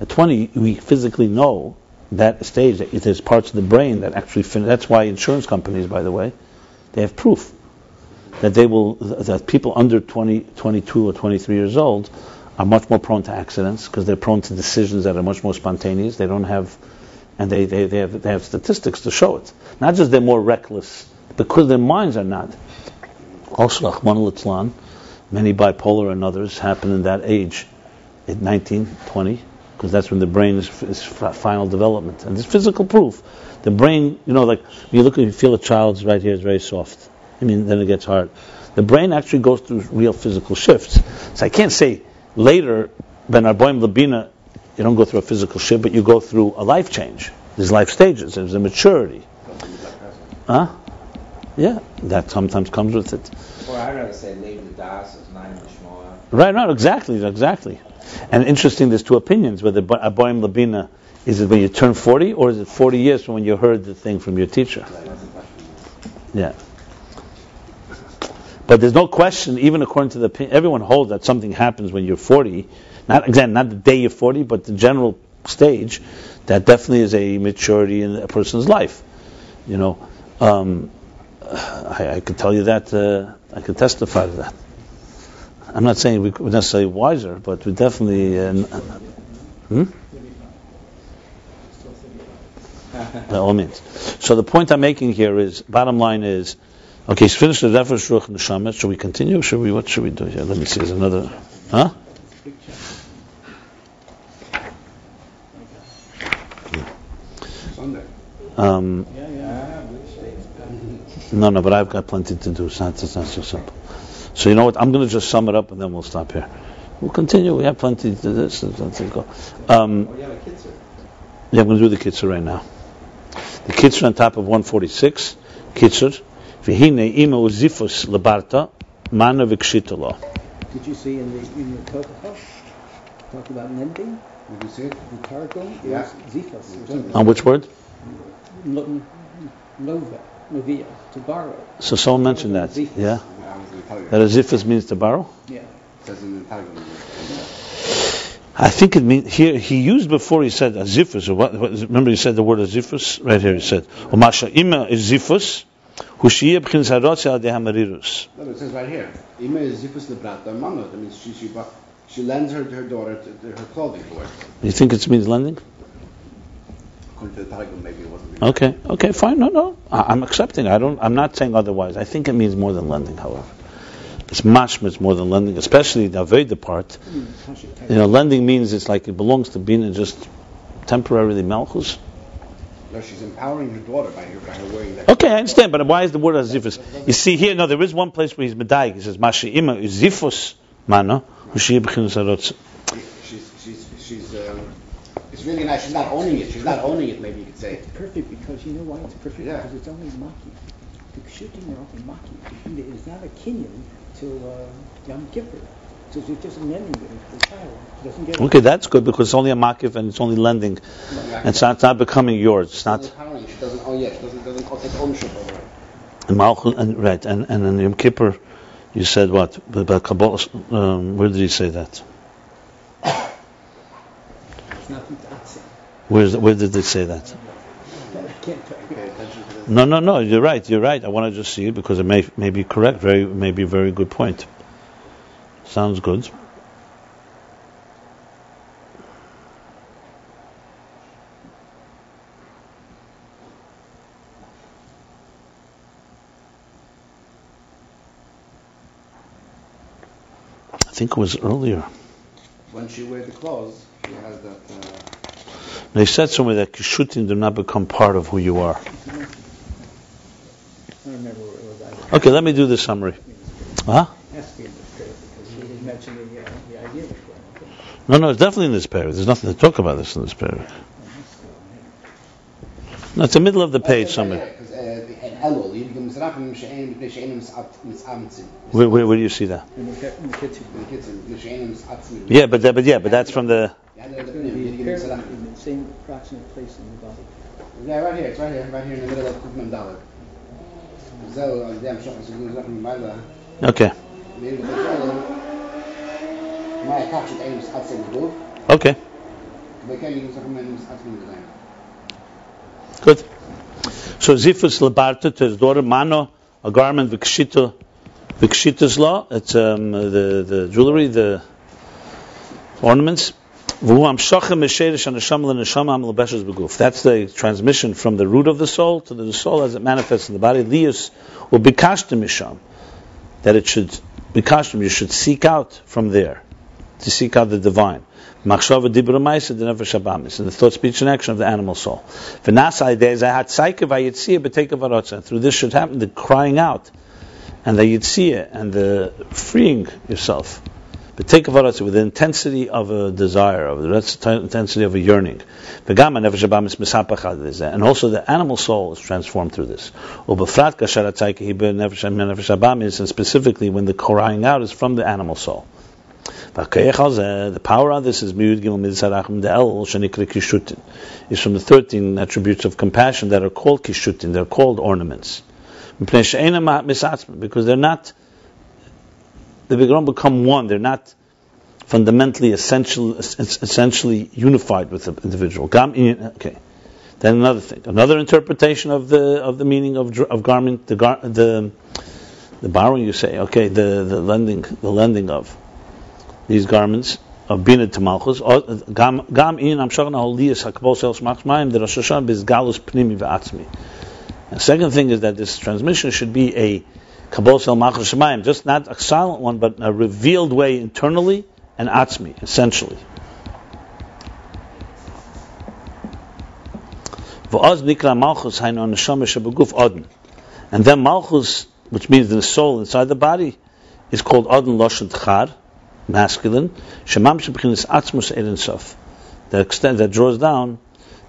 At 20, we physically know that stage that there's parts of the brain that actually fin- that's why insurance companies by the way they have proof that they will that people under 20 22 or 23 years old are much more prone to accidents because they're prone to decisions that are much more spontaneous they don't have and they, they, they, have, they have statistics to show it not just they're more reckless because their minds are not also Rahman al many bipolar and others happen in that age at 19 20 because that's when the brain is, is final development. And there's physical proof. The brain, you know, like you look you feel a child's right here is very soft. I mean, then it gets hard. The brain actually goes through real physical shifts. So I can't say later, Ben Arboim Labina, you don't go through a physical shift, but you go through a life change. There's life stages. There's a maturity. Huh? Yeah, that sometimes comes with it. Or I'd rather say leave the das as nine. Right, right, exactly, exactly. And interesting, there's two opinions whether Aboim Labina is it when you turn 40 or is it 40 years from when you heard the thing from your teacher? Yeah. But there's no question, even according to the opinion, everyone holds that something happens when you're 40. Not again, not the day you're 40, but the general stage. That definitely is a maturity in a person's life. You know, um, I, I could tell you that. Uh, I could testify to that. I'm not saying we're necessarily wiser, but we definitely. Uh, hmm? By all means. So the point I'm making here is, bottom line is, okay, so finish the Nefesh Ruach Neshama. Should we continue? Should we? What should we do here? Let me see. There's another. Huh? Um, no, no, but I've got plenty to do. It's not, it's not so simple. So you know what? I'm going to just sum it up and then we'll stop here. We'll continue. We have plenty to do this plenty to go. Um, Oh, you have a kitzur. yeah, I'm going to do the kitzur right now. The kitzur on top of 146. Kitzur. V'hine ima uzifus lebarta mana v'kshitalo. Did you see in the in the Tokach talk about lending? Did you see it? The Targum Yeah. is zifas. On which word? Lo- Lova, novia, to borrow. So someone mentioned that. Zifus. Yeah? I was in the Telegram. That azifus means to borrow? Yeah. Says in the Telegram. I think it means here he used before he said azifus or what, what remember he said the word azifus right here he said umasha ima azifus hushiyah b'chinas harotze al dehamerirus No, it says right here. Ima is zifus lebrata mana. That means she she she lends her her daughter to, her clothing for it. you think it means lending? According to the Telegram, maybe it wasn't. okay okay fine. No no. I, I'm accepting. I don't I'm not saying otherwise. I think it means more than lending however. It's mashma it's more than lending especially the aveda part. Hmm, you know lending means it's like it belongs to being just temporarily malchus No, she's empowering her daughter by her by her wearing that. Okay, I understand, but why is the word azifus? You see here, no, there is one place where he's medayik. He says, "Masha ima zifus mano ushiyah b'chinas harotz." She's she's she's. Um, it's really nice. She's not owning it. She's not owning it. Maybe you could say. It's perfect because you know why it's perfect? Yeah. Because it's only maki. The shooting are only maki. It's not a kinyan till uh, Yom Kippur. So it's just lending it to. It Okay, that's good because it's only a makif and it's only lending. And it's not, it's not becoming yours. It's not She doesn't. Oh yeah. She doesn't doesn't take ownership over it. and malchus and right. And and in Yom Kippur, you said what? About Kabbalah. Um, where did he say that? It's not. Where's where did they say that? I can't tell you. Pay attention to this. No, no, no. You're right. You're right. I want to just see it because it may may be correct. Very may be a very good point. Sounds good. I think it was earlier. When she wears the clothes, she has that. Uh, They said somewhere that kishutim do not become part of who you are. I remember where it was. Okay, let me do the summary. Huh? has to be in the script because he didn't mention the, uh, the idea before. No, no, it's definitely in this period. There's nothing to talk about this in this period. No, it's the middle of the page somewhere. Where, where, where do you see that? Yeah, but that, but yeah, but that's from the. Same approximate place in the body. Yeah, right here. It's right here. Right here in the middle of Kufman Dalar. Uh, okay. ما يخافش من أي مساحات سيجدوه أوكي من من Good. So Zifus Labarta his daughter Mano, a garment Vikshita Vikshita's law, it's um, the, the jewelry, the ornaments. That's the transmission from the root of the soul to the soul as it manifests in the body. Lius will be misham, that it should be you should seek out from there to seek out the divine. Machshava dibra ma'isa the nefesh habamis, in the thought, speech, and action of the animal soul. V'nasa idei zahat saika vayitzia b'teka varotza. Through this should happen the crying out, and the yitzia, and the freeing yourself. B'teka varotza, with the intensity of a desire, of the intensity of a yearning. V'gama nefesh habamis misapachad. And also the animal soul is transformed through this. U'b'frat kasher atzaika hi b'nefesh habamis, and specifically when the crying out is from the animal soul. The power of this is Shenikri Kishutin. Is from the 13 attributes of compassion that are called Kishutin, they're called ornaments. Because they're not, the Begron become one, they're not fundamentally essential, essentially unified with the individual. Okay. Then another thing, another interpretation of the of the meaning of of garment, the gar, the the borrowing you say, okay, the the lending, the lending of these garments of Bina to Malchus. Gam in Amshachna Holiyas Hakabos El Shmach Shmaim the Rosh Hashanah is Galus Pnimi Ve'atzmi. The second thing is that this transmission should be a Kabos El Malchus just not a silent one, but a revealed way internally and Atzmi, essentially. And then Malchus, which means the soul inside the body, is called Odin Loshen Tchar, masculine, shemam shebchinis atzmus ein sof, the extent that draws down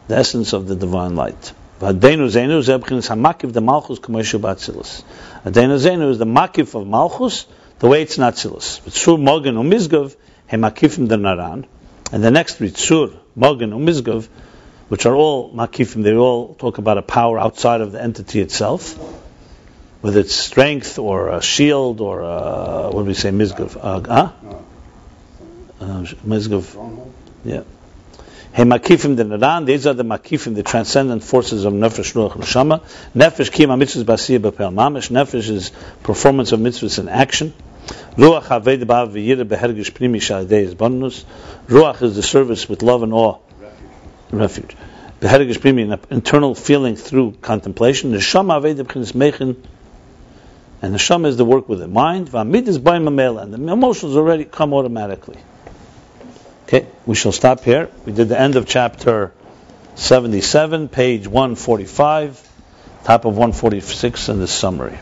the essence of the divine light. V'adenu zenu zeh b'chinis hamakiv the malchus k'moishu b'atzilus. Adenu zenu is the makif of malchus, the way it's not tzilus. Tzur mogen umizgov hemakifim the naran, and the next three tzur mogen umizgov, which are all makifim, they all talk about a power outside of the entity itself whether it's strength or a shield or a, what do we say, mizgav? Uh, huh? Uh. Yeah. Hey makifim the naran. These are the makifim, the transcendent forces of nefesh, ruach, neshama. Nefesh kima mitzvahs basiyah b'pel mamish. Nefesh is performance of mitzvahs in action. Ruach haved ba'av v'yira behergish pnimi shalidei is bonus. Ruach is the service with love and awe. Refuge. Behergish pnimi, an internal feeling through contemplation. Neshama aved b'chinis mechin and the shama is the work with the mind. V'amid is by mamela, and the emotions already come automatically. Okay, we shall stop here. We did the end of chapter 77, page 145, top of 146 in the summary.